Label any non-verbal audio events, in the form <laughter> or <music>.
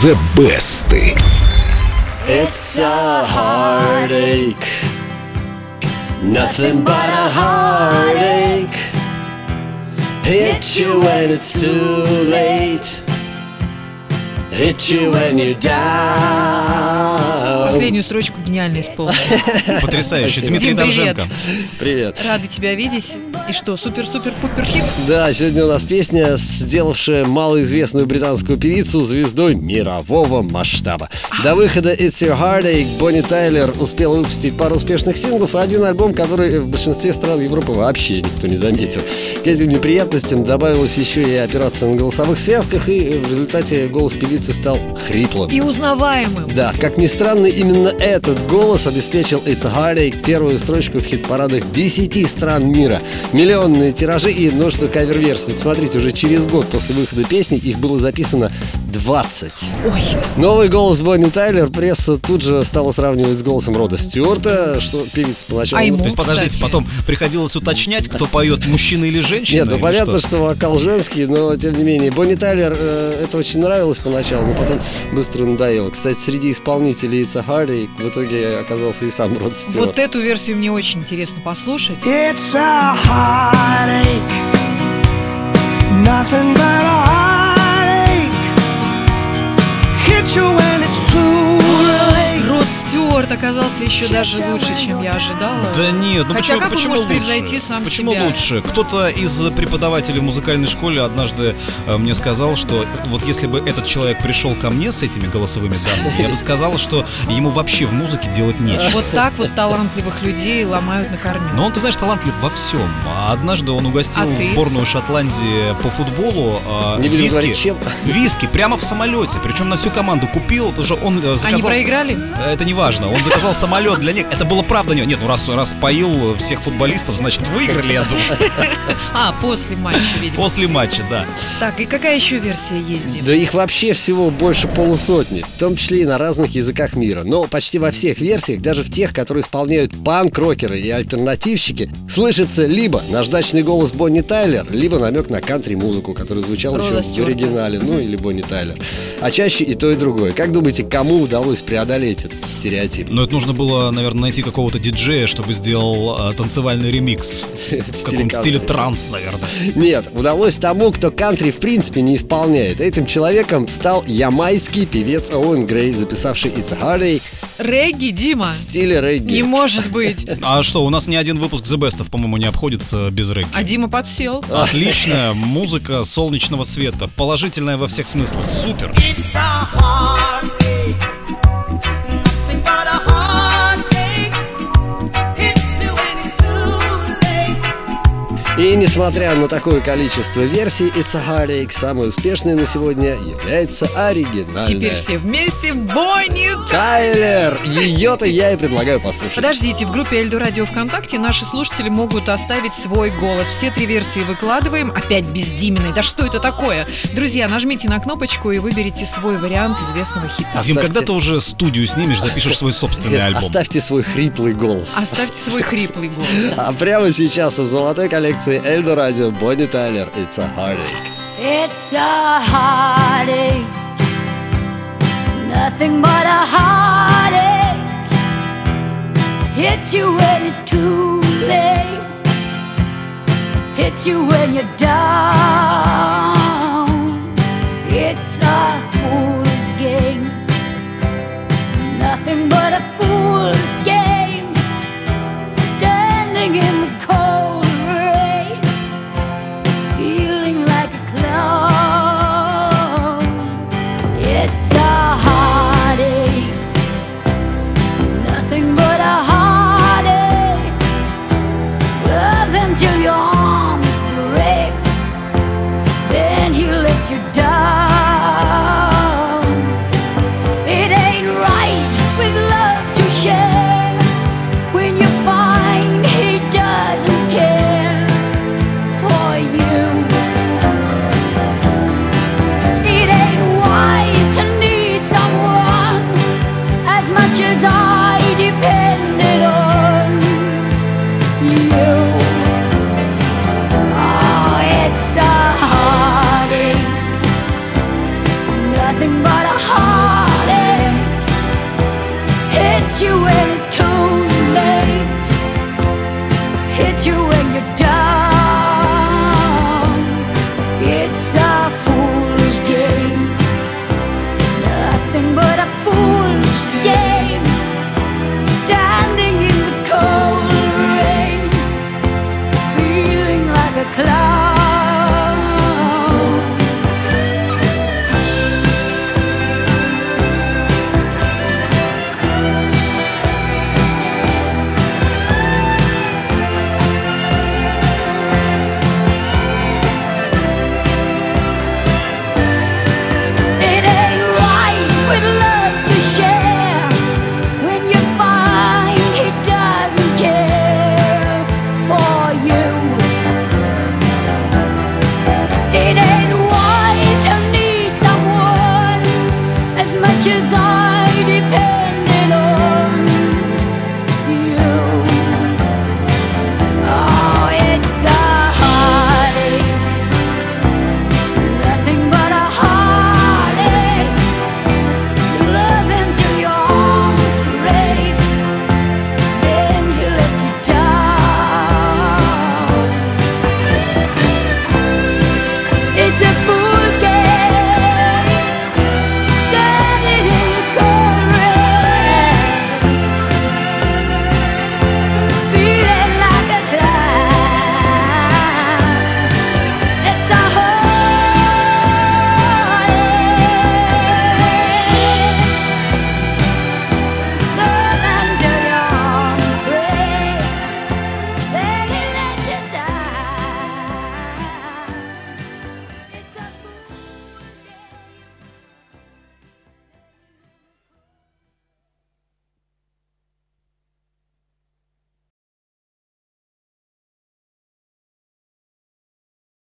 The Best. It's a heartache. Nothing but a heartache. Hit you when it's too late. Hit you when you're down. Последнюю строчку гениально исполнил. Потрясающе. Дмитрий Дим, привет. Довженко. Привет. Рады тебя видеть. И что, супер-супер-пупер хит? Да, сегодня у нас песня, сделавшая малоизвестную британскую певицу звездой мирового масштаба. До выхода It's Your Heartache Бонни Тайлер успела выпустить пару успешных синглов и один альбом, который в большинстве стран Европы вообще никто не заметил. К этим неприятностям добавилась еще и операция на голосовых связках, и в результате голос певицы стал хриплым. И узнаваемым. Да, как ни странно, именно этот голос обеспечил It's a Heartache первую строчку в хит-парадах 10 стран мира. Миллионные тиражи и множество кавер-версий. Смотрите, уже через год после выхода песни их было записано 20. Ой, Новый голос Бонни Тайлер пресса тут же стала сравнивать с голосом Рода Стюарта, что певица поначалу... А ему? То есть, подождите, Кстати. потом приходилось уточнять, кто поет, мужчина или женщина? Нет, ну понятно, что? что вокал женский, но тем не менее. Бонни Тайлер э, это очень нравилось поначалу, но потом быстро надоело. Кстати, среди исполнителей It's a Heartache в итоге оказался и сам Род Стюарт. вот эту версию мне очень интересно послушать. It's a heartache. Nothing but a get you Стюарт оказался еще даже лучше, чем я ожидала. Да нет, ну Хотя почему, как он почему может лучше? превзойти сам Почему себя? лучше? Кто-то из преподавателей в музыкальной школе однажды э, мне сказал, что вот если бы этот человек пришел ко мне с этими голосовыми данными, я бы сказала, что ему вообще в музыке делать нечего. Вот так вот талантливых людей ломают на корню. Но он, ты знаешь, талантлив во всем. А Однажды он угостил А ты? сборную Шотландии по футболу э, Не виски, говорить, чем. виски прямо в самолете. Причем на всю команду купил, потому что он э, заказал... Они проиграли? Э, Это не важно. Он заказал самолет для них. Это было правда. не- Нет, ну раз, раз поил всех футболистов, значит выиграли, я думаю. А, после матча, видимо. После матча, да. Так, и какая еще версия есть? Да их вообще всего больше полусотни, в том числе и на разных языках мира. Но почти во всех версиях, даже в тех, которые исполняют панк-рокеры и альтернативщики, слышится либо наждачный голос Бонни Тайлер, либо намек на кантри-музыку, которая звучала еще в оригинале, ну или Бонни Тайлер. А чаще и то, и другое. Как думаете, кому удалось преодолеть этот стереотип? Но это нужно было, наверное, найти какого-то диджея, чтобы сделал э, танцевальный ремикс. <laughs> В каком стиле транс, наверное. Нет, удалось тому, кто кантри в принципе не исполняет. Этим человеком стал ямайский певец Оуэн Грей, записавший It's a Регги, Дима? в стиле регги. Не может быть. <laughs> А что, у нас ни один выпуск The Best, по-моему, не обходится без регги. А Дима подсел. Отличная музыка солнечного света, положительная во всех смыслах, супер. It's a несмотря на такое количество версий, It's a Heartache самой успешной на сегодня является оригинальная. Теперь все вместе Бонни Тайлер! Ее-то я и предлагаю послушать. Подождите, в группе Эльдо Радио ВКонтакте наши слушатели могут оставить свой голос. Все три версии выкладываем, опять без Диминой. Да что это такое? Друзья, нажмите на кнопочку и выберите свой вариант известного хита. Дим, Оставьте- когда ты уже студию снимешь, запишешь свой собственный Нет, альбом? Оставьте свой хриплый голос. Оставьте свой хриплый голос. да. А прямо сейчас из золотой коллекции Эльдо Радио Бонни Тайлер It's a Heartache. It's a heartache, nothing but a heartache. Hits you when it's too late, hits you when you're down. Hits you when you're down. It's a fool's game. Nothing but a fool's game. Standing in the cold rain, feeling like a clown. depends.